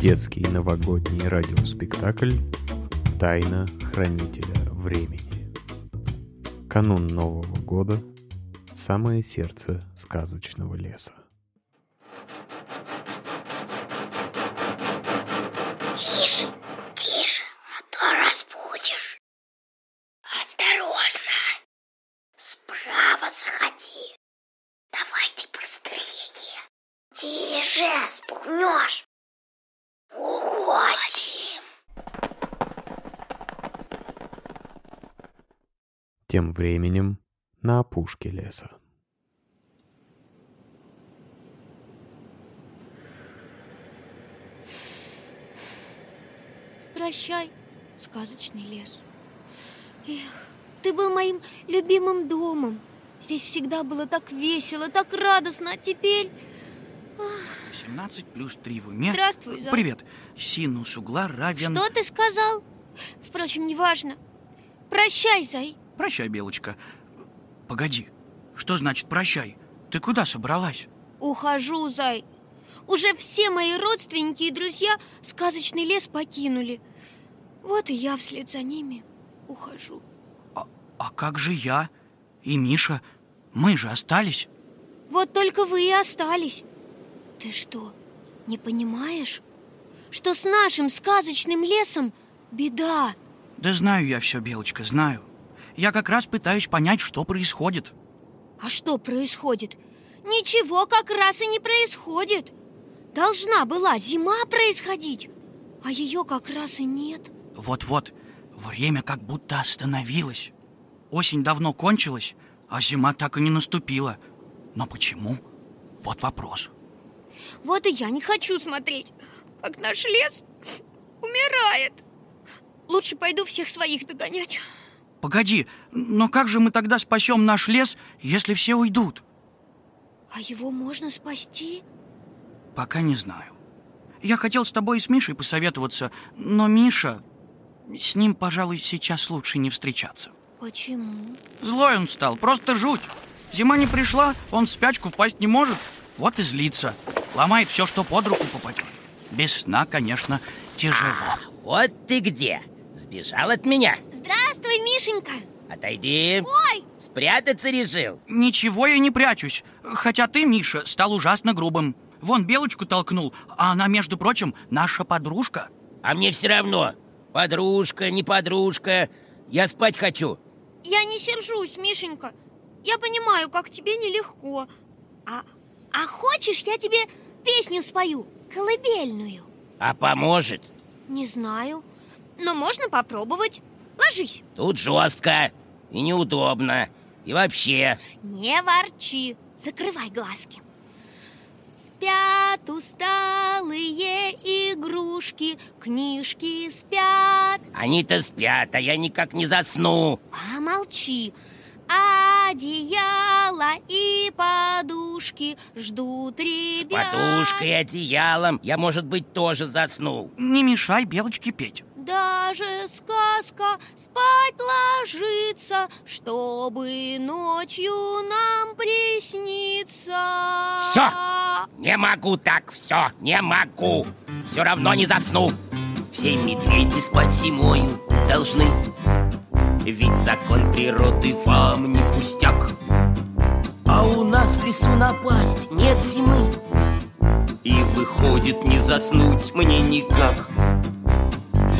Детский новогодний радиоспектакль «Тайна хранителя времени». Канун Нового года. Самое сердце сказочного леса. Тем временем на опушке леса. Прощай, сказочный лес. Эх, ты был моим любимым домом. Здесь всегда было так весело, так радостно, а теперь... 17 плюс 3 в уме. Здравствуй, Зай. Привет. Синус угла равен... Что ты сказал? Впрочем, неважно. Прощай, Зай. Прощай, Белочка. Погоди. Что значит прощай? Ты куда собралась? Ухожу, Зай. Уже все мои родственники и друзья сказочный лес покинули. Вот и я вслед за ними ухожу. А, а как же я и Миша? Мы же остались. Вот только вы и остались. Ты что, не понимаешь, что с нашим сказочным лесом беда? Да знаю я все, Белочка, знаю. Я как раз пытаюсь понять, что происходит. А что происходит? Ничего как раз и не происходит. Должна была зима происходить, а ее как раз и нет. Вот-вот, время как будто остановилось. Осень давно кончилась, а зима так и не наступила. Но почему? Вот вопрос. Вот и я не хочу смотреть, как наш лес умирает. Лучше пойду всех своих догонять. Погоди, но как же мы тогда спасем наш лес, если все уйдут? А его можно спасти? Пока не знаю. Я хотел с тобой и с Мишей посоветоваться, но Миша... С ним, пожалуй, сейчас лучше не встречаться. Почему? Злой он стал, просто жуть. Зима не пришла, он в спячку впасть не может. Вот и злится. Ломает все, что под руку попадет. Без сна, конечно, тяжело. А, вот ты где! Сбежал от меня? Здравствуй, Мишенька! Отойди! Ой! Спрятаться решил? Ничего я не прячусь. Хотя ты, Миша, стал ужасно грубым. Вон Белочку толкнул, а она, между прочим, наша подружка. А мне все равно. Подружка, не подружка. Я спать хочу. Я не сержусь, Мишенька. Я понимаю, как тебе нелегко. А, а хочешь, я тебе песню спою, колыбельную? А поможет? Не знаю, но можно попробовать. Ложись. Тут жестко и неудобно. И вообще... Не ворчи. Закрывай глазки. Спят усталые игрушки, книжки спят. Они-то спят, а я никак не засну. Помолчи. Одеяло и подушки ждут ребят. С подушкой и одеялом я, может быть, тоже заснул. Не мешай Белочке петь. Даже сказка спать ложится, чтобы ночью нам присниться. Все! Не могу так, все, не могу. Все равно не засну. Все медведи спать зимою должны. Ведь закон природы вам не пустяк. А у нас в лесу напасть нет зимы. И выходит не заснуть мне никак.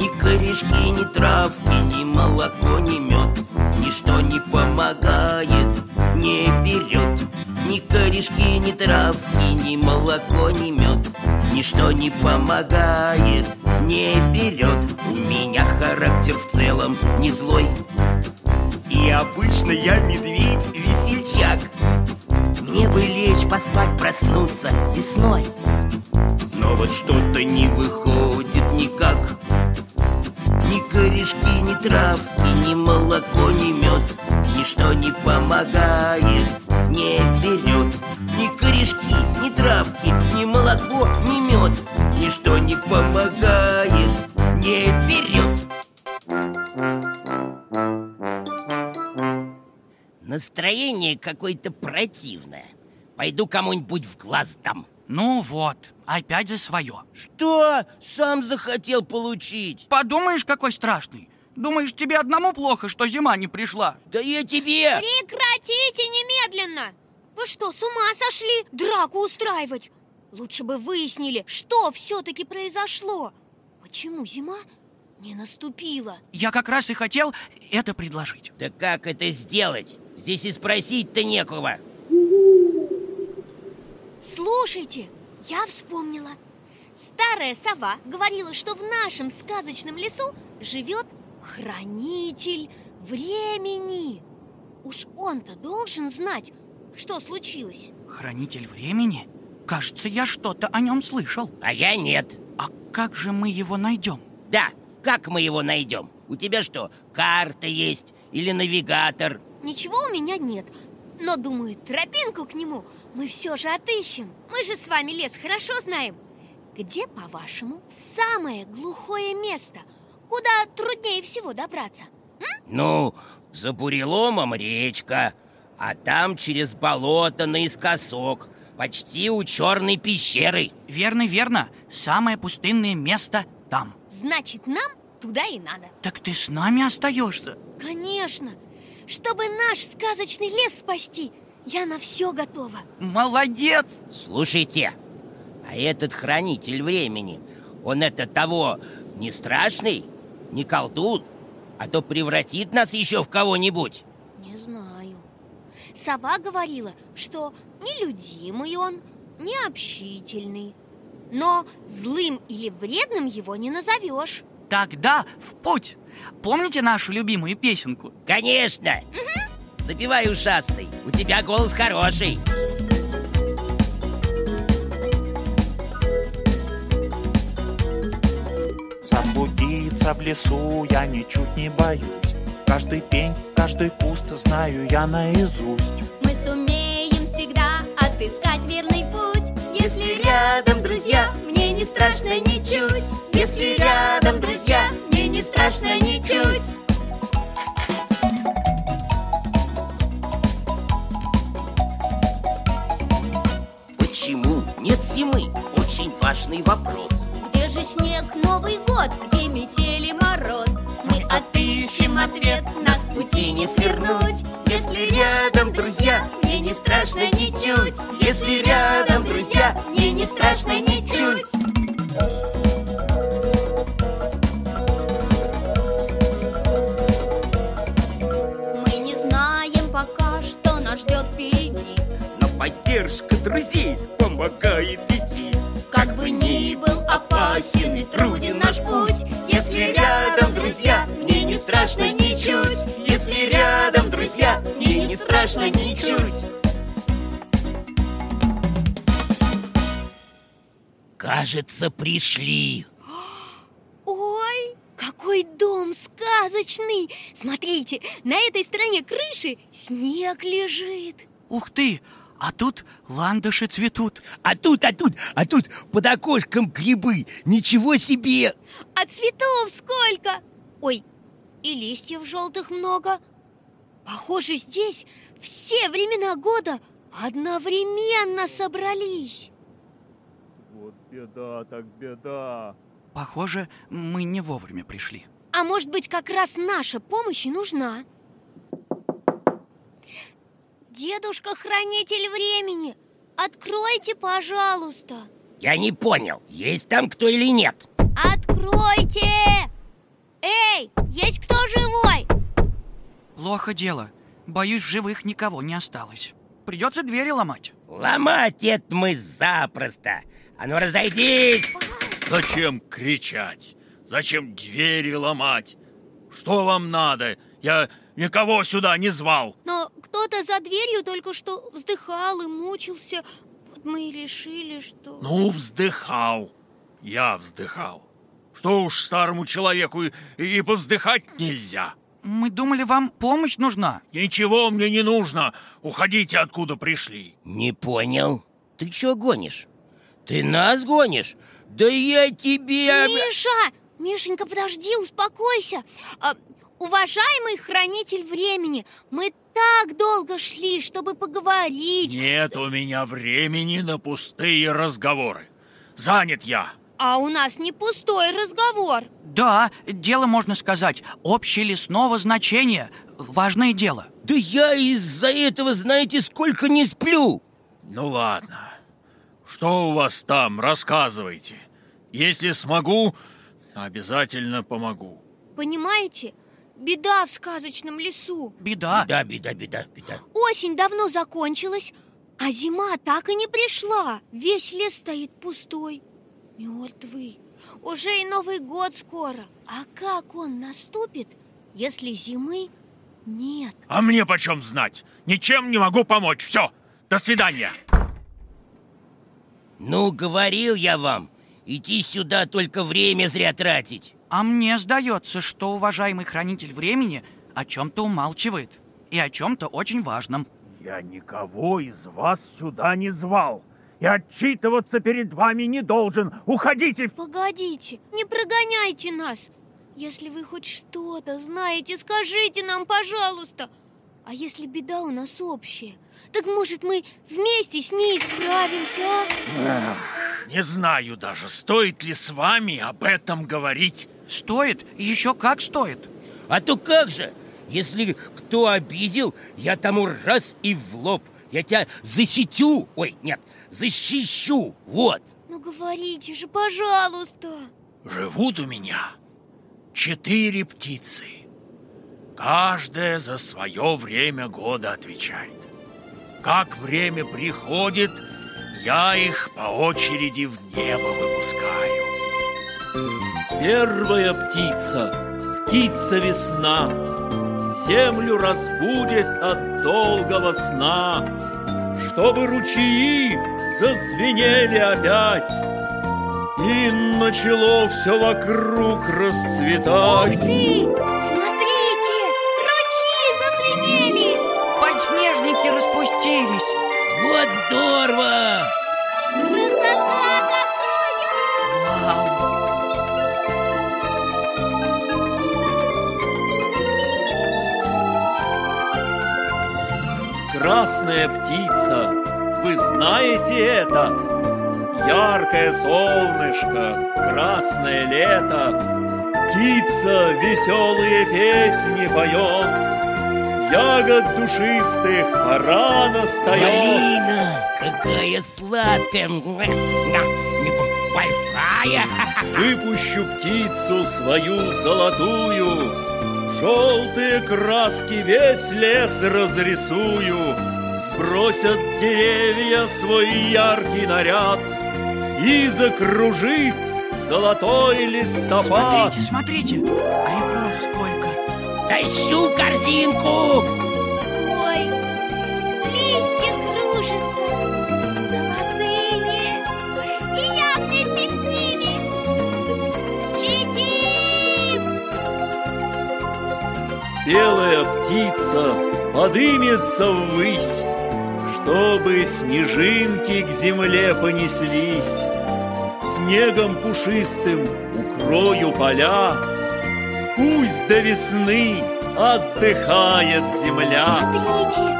Ни корешки, ни травки, ни молоко, ни мед. Ничто не помогает, не берет. Ни корешки, ни травки, ни молоко, ни мед. Ничто не помогает, не берет. У меня характер в целом не злой. И обычно я медведь-весельчак Мне бы лечь, поспать, проснуться весной. Но вот что-то не выходит никак ни корешки, ни травки, ни молоко, ни мед. Ничто не помогает, не берет. Ни корешки, ни травки, ни молоко, ни мед. Ничто не помогает, не берет. Настроение какое-то противное. Пойду кому-нибудь в глаз дам Ну вот, опять за свое. Что? Сам захотел получить? Подумаешь, какой страшный. Думаешь, тебе одному плохо, что зима не пришла? Да я тебе... Прекратите немедленно! Вы что, с ума сошли драку устраивать? Лучше бы выяснили, что все-таки произошло. Почему зима не наступила? Я как раз и хотел это предложить. Да как это сделать? Здесь и спросить-то некого. Слушайте, я вспомнила. Старая сова говорила, что в нашем сказочном лесу живет хранитель времени. Уж он-то должен знать, что случилось. Хранитель времени? Кажется, я что-то о нем слышал. А я нет. А как же мы его найдем? Да, как мы его найдем? У тебя что, карта есть или навигатор? Ничего у меня нет, но, думаю, тропинку к нему мы все же отыщем. Мы же с вами лес хорошо знаем. Где, по-вашему, самое глухое место, куда труднее всего добраться? М? Ну, за буреломом речка, а там через болото наискосок, почти у черной пещеры. Верно, верно. Самое пустынное место там. Значит, нам туда и надо. Так ты с нами остаешься? Конечно. Чтобы наш сказочный лес спасти, я на все готова. Молодец! Слушайте, а этот хранитель времени, он это того не страшный, не колдун, а то превратит нас еще в кого-нибудь. Не знаю. Сова говорила, что нелюдимый он, не общительный. Но злым или вредным его не назовешь. Тогда в путь! Помните нашу любимую песенку? Конечно! Запивай ушастый, у тебя голос хороший. Заблудиться в лесу я ничуть не боюсь. Каждый пень, каждый куст знаю я наизусть. Мы сумеем всегда отыскать верный путь. Если рядом друзья, мне не страшно ничуть. Если рядом друзья, мне не страшно ничуть Важный вопрос. Где же снег, Новый год, где метели мороз? Мы отыщем ответ, нас пути не свернуть. Если рядом друзья, мне не страшно ничуть. Если рядом друзья, мне не страшно ничуть. Мы не знаем пока, что нас ждет впереди. Но поддержка друзей помогает опасен и труден наш путь Если рядом друзья, мне не страшно ничуть Если рядом друзья, мне не страшно ничуть Кажется, пришли. Ой, какой дом сказочный! Смотрите, на этой стороне крыши снег лежит. Ух ты! А тут ландыши цветут. А тут, а тут, а тут под окошком грибы. Ничего себе! А цветов сколько? Ой, и листьев желтых много. Похоже, здесь все времена года одновременно собрались. Вот беда так беда Похоже, мы не вовремя пришли. А может быть, как раз наша помощь и нужна? Дедушка-хранитель времени, откройте, пожалуйста. Я не понял, есть там кто или нет. Откройте! Эй, есть кто живой? Плохо дело. Боюсь, в живых никого не осталось. Придется двери ломать. Ломать это мы запросто. А ну разойдись! Зачем кричать? Зачем двери ломать? Что вам надо? Я никого сюда не звал. Но кто-то за дверью только что вздыхал и мучился. Вот мы и решили, что... Ну, вздыхал. Я вздыхал. Что уж старому человеку и, и повздыхать нельзя. Мы думали, вам помощь нужна. Ничего мне не нужно. Уходите, откуда пришли. Не понял. Ты чё гонишь? Ты нас гонишь? Да я тебе... Миша! Мишенька, подожди, успокойся. А, Уважаемый хранитель времени, мы так долго шли, чтобы поговорить. Нет у меня времени на пустые разговоры. Занят я. А у нас не пустой разговор. Да, дело, можно сказать, общелесного значения. Важное дело. Да я из-за этого, знаете, сколько не сплю. Ну ладно. Что у вас там? Рассказывайте. Если смогу, обязательно помогу. Понимаете, беда в сказочном лесу. Беда. Да, беда, беда, беда. Осень давно закончилась, а зима так и не пришла. Весь лес стоит пустой, мертвый. Уже и Новый год скоро. А как он наступит, если зимы нет? А мне почем знать? Ничем не могу помочь. Все, до свидания. Ну, говорил я вам, идти сюда только время зря тратить. А мне сдается, что уважаемый хранитель времени о чем-то умалчивает. И о чем-то очень важном. Я никого из вас сюда не звал. И отчитываться перед вами не должен. Уходите! Погодите, не прогоняйте нас. Если вы хоть что-то знаете, скажите нам, пожалуйста. А если беда у нас общая, так может мы вместе с ней справимся, а? Не знаю даже, стоит ли с вами об этом говорить. Стоит, еще как стоит. А то как же, если кто обидел, я тому раз и в лоб. Я тебя засетю, ой, нет, защищу, вот. Ну говорите же, пожалуйста. Живут у меня четыре птицы. Каждая за свое время года отвечает. Как время приходит, я их по очереди в небо выпускаю. Первая птица, птица весна, Землю разбудит от долгого сна, Чтобы ручьи зазвенели опять, И начало все вокруг расцветать. Смотрите, Красная птица, вы знаете это? Яркое солнышко, красное лето, Птица веселые песни поет, Ягод душистых пора настает. Малина, какая сладкая! Большая! Выпущу птицу свою золотую, Желтые краски весь лес разрисую, Сбросят деревья свой яркий наряд И закружит золотой листопад. Смотрите, смотрите, грибов сколько. Тащу корзинку! Белая птица подымется ввысь, Чтобы снежинки к земле понеслись. Снегом пушистым укрою поля, Пусть до весны отдыхает земля. Смотрите,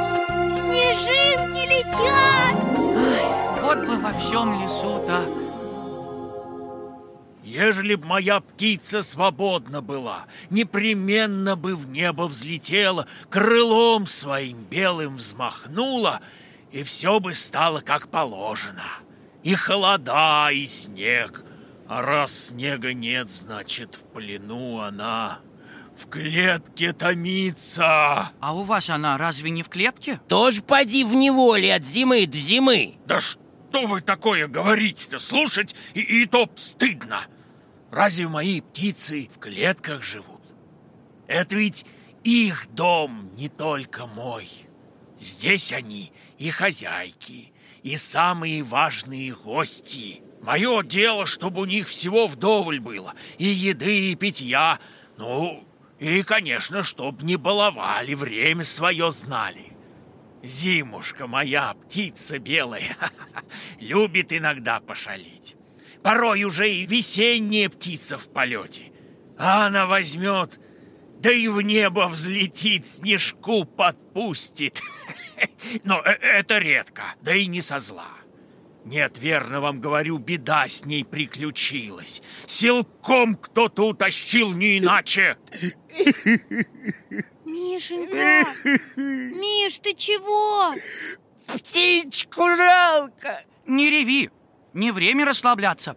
снежинки летят! Ай, вот бы во всем лесу так. Ежели б моя птица свободна была, непременно бы в небо взлетела, крылом своим белым взмахнула, и все бы стало как положено. И холода, и снег. А раз снега нет, значит, в плену она в клетке томится. А у вас она разве не в клетке? Тоже поди в неволе от зимы до зимы. Да что вы такое говорите-то? Слушать и, и то стыдно. Разве мои птицы в клетках живут? Это ведь их дом, не только мой. Здесь они и хозяйки, и самые важные гости. Мое дело, чтобы у них всего вдоволь было, и еды, и питья. Ну, и, конечно, чтоб не баловали, время свое знали. Зимушка моя, птица белая, любит иногда пошалить. Порой уже и весенняя птица в полете. А она возьмет, да и в небо взлетит, снежку подпустит. Но э, это редко, да и не со зла. Нет, верно вам говорю, беда с ней приключилась. Силком кто-то утащил, не иначе. Мишенька! Миш, ты чего? Птичку жалко. Не реви, не время расслабляться.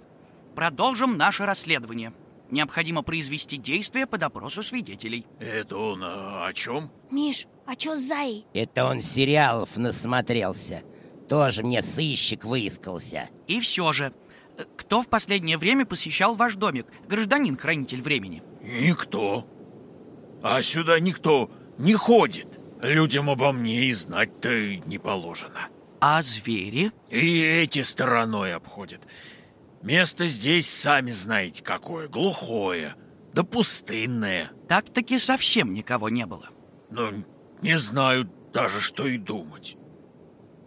Продолжим наше расследование. Необходимо произвести действия по допросу свидетелей. Это он а, о чем? Миш, а чё с Заей? Это он сериалов насмотрелся. Тоже мне сыщик выискался. И все же, э, кто в последнее время посещал ваш домик, гражданин-хранитель времени? Никто. А сюда никто не ходит. Людям обо мне и знать-то не положено. А звери? И эти стороной обходят. Место здесь, сами знаете, какое. Глухое, да пустынное. Так-таки совсем никого не было. Ну, не знаю даже, что и думать.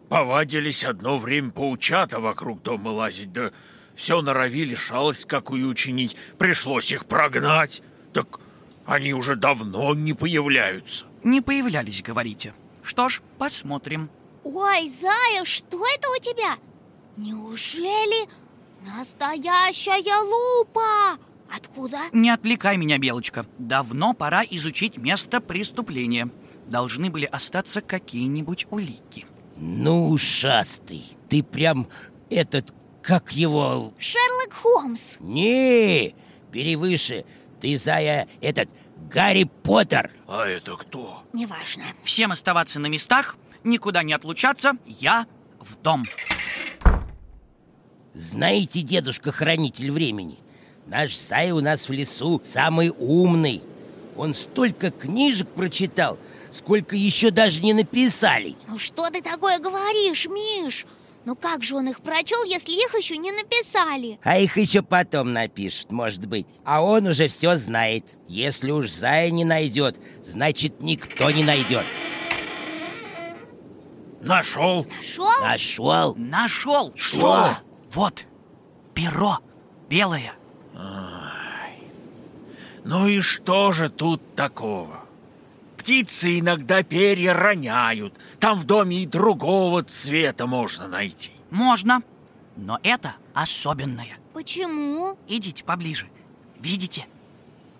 Повадились одно время паучата вокруг дома лазить, да все норовили шалость какую учинить. Пришлось их прогнать. Так они уже давно не появляются. Не появлялись, говорите. Что ж, посмотрим. Ой, Зая, что это у тебя? Неужели настоящая лупа? Откуда? Не отвлекай меня, Белочка. Давно пора изучить место преступления. Должны были остаться какие-нибудь улики. Ну, ушастый, ты прям этот, как его... Шерлок Холмс Не, бери выше. Ты, Зая, этот, Гарри Поттер. А это кто? Неважно Всем оставаться на местах, никуда не отлучаться, я в дом. Знаете, дедушка-хранитель времени, наш Зая у нас в лесу самый умный. Он столько книжек прочитал, сколько еще даже не написали. Ну что ты такое говоришь, Миш? Ну как же он их прочел, если их еще не написали? А их еще потом напишет, может быть. А он уже все знает. Если уж Зая не найдет, значит никто не найдет. Нашел. Нашел? Нашел? Нашел! Что? Вот, перо белое. Ну и что же тут такого? Птицы иногда перья роняют. Там в доме и другого цвета можно найти. Можно, но это особенное. Почему? Идите поближе. Видите?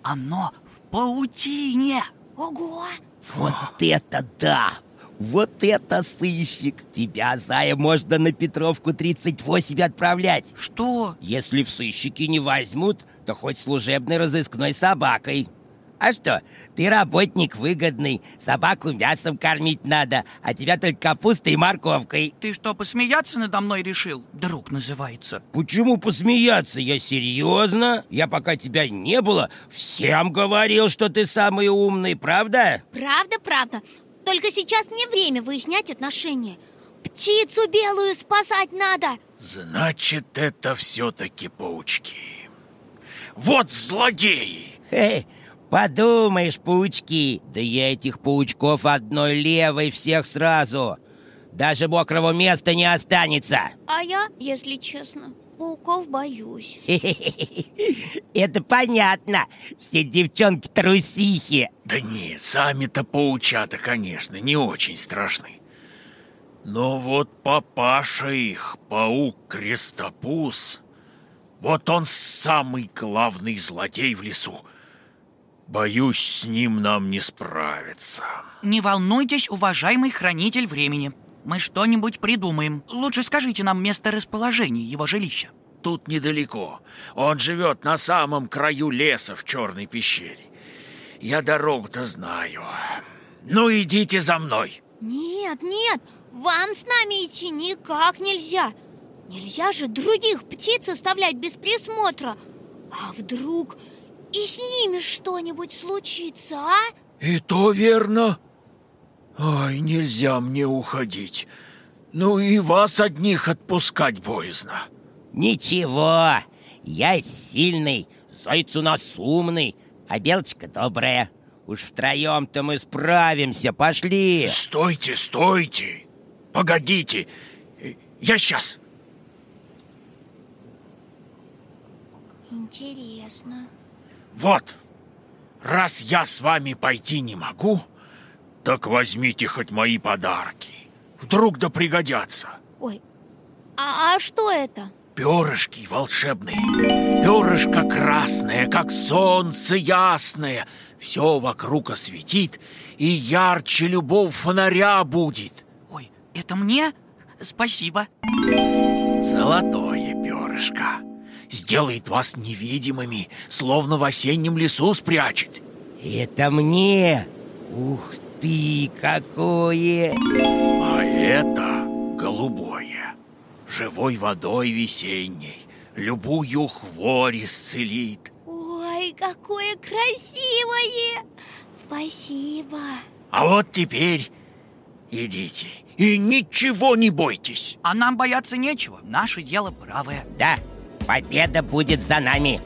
Оно в паутине. Ого! Вот это да! Вот это сыщик! Тебя, Зая, можно на Петровку 38 отправлять. Что? Если в сыщики не возьмут, то хоть служебной разыскной собакой. А что, ты работник выгодный, собаку мясом кормить надо, а тебя только капустой и морковкой. Ты что, посмеяться надо мной решил? Друг называется. Почему посмеяться? Я серьезно? Я пока тебя не было, всем говорил, что ты самый умный, правда? Правда, правда Только сейчас не время выяснять отношения. Птицу белую спасать надо. Значит, это все-таки паучки. Вот злодеи! Эй, подумаешь, паучки. Да я этих паучков одной левой всех сразу. Даже мокрого места не останется. А я, если честно, пауков боюсь Это понятно Все девчонки трусихи Да нет, сами-то паучата, конечно, не очень страшны. Но вот папаша их, паук-крестопуз, вот он самый главный злодей в лесу. Боюсь, с ним нам не справиться. Не волнуйтесь, уважаемый хранитель времени. Мы что-нибудь придумаем. Лучше скажите нам место расположения его жилища. Тут недалеко. Он живет на самом краю леса в черной пещере. Я дорогу-то знаю. Ну, идите за мной. Нет, нет, вам с нами идти никак нельзя Нельзя же других птиц оставлять без присмотра А вдруг и с ними что-нибудь случится, а? И то верно. Ой, нельзя мне уходить. Ну и вас одних отпускать боязно. Ничего, я сильный, заяц у нас умный, а белочка добрая. Уж втроем-то мы справимся, пошли. Стойте, стойте. Погодите. Я сейчас. Интересно Вот. раз я с вами пойти не могу, так возьмите хоть мои подарки. Вдруг да пригодятся. Ой, а, а что это? Перышки волшебные, перышко красное, как солнце ясное. Все вокруг осветит, и ярче любого фонаря будет. Ой, это мне? Спасибо. Золотое перышко. Сделает вас невидимыми, словно в осеннем лесу спрячет. Это мне. Ух ты, какое! А это голубое, живой водой весенней, любую хворь исцелит. Ой, какое красивое! Спасибо. А вот теперь идите и ничего не бойтесь. А нам бояться нечего, наше дело правое. Да, победа будет за нами.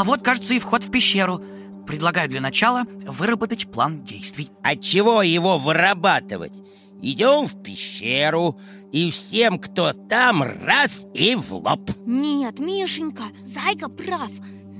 А вот, кажется, и вход в пещеру. Предлагаю для начала выработать план действий. От чего его вырабатывать? Идем в пещеру, и всем, кто там, раз и в лоб. Нет, Мишенька, Зайка прав.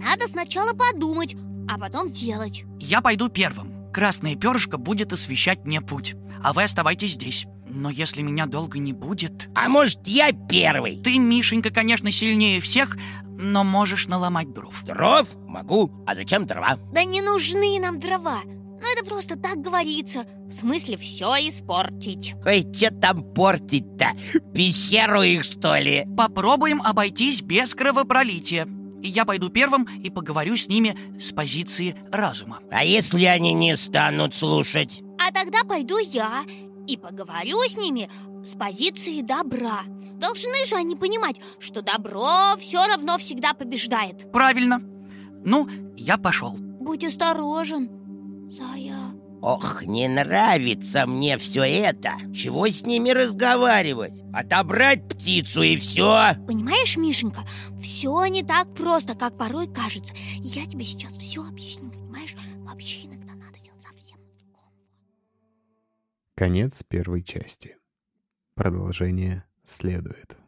Надо сначала подумать, а потом делать. Я пойду первым. Красное перышко будет освещать мне путь. А вы оставайтесь здесь. Но если меня долго не будет... А может, я первый? Ты, Мишенька, конечно, сильнее всех, но можешь наломать дров. Дров? Могу. А зачем дрова? Да не нужны нам дрова. Ну это просто так говорится. В смысле, все испортить. Ой, что там портить-то? Пещеру их, что ли? Попробуем обойтись без кровопролития. И я пойду первым и поговорю с ними с позиции разума. А если они не станут слушать? А тогда пойду я и поговорю с ними с позиции добра. Должны же они понимать, что добро все равно всегда побеждает. Правильно. Ну, я пошел. Будь осторожен, Зая. Ох, не нравится мне все это. Чего с ними разговаривать? Отобрать птицу и все. Понимаешь, Мишенька, все не так просто, как порой кажется. Я тебе сейчас все объясню, Конец первой части. Продолжение следует.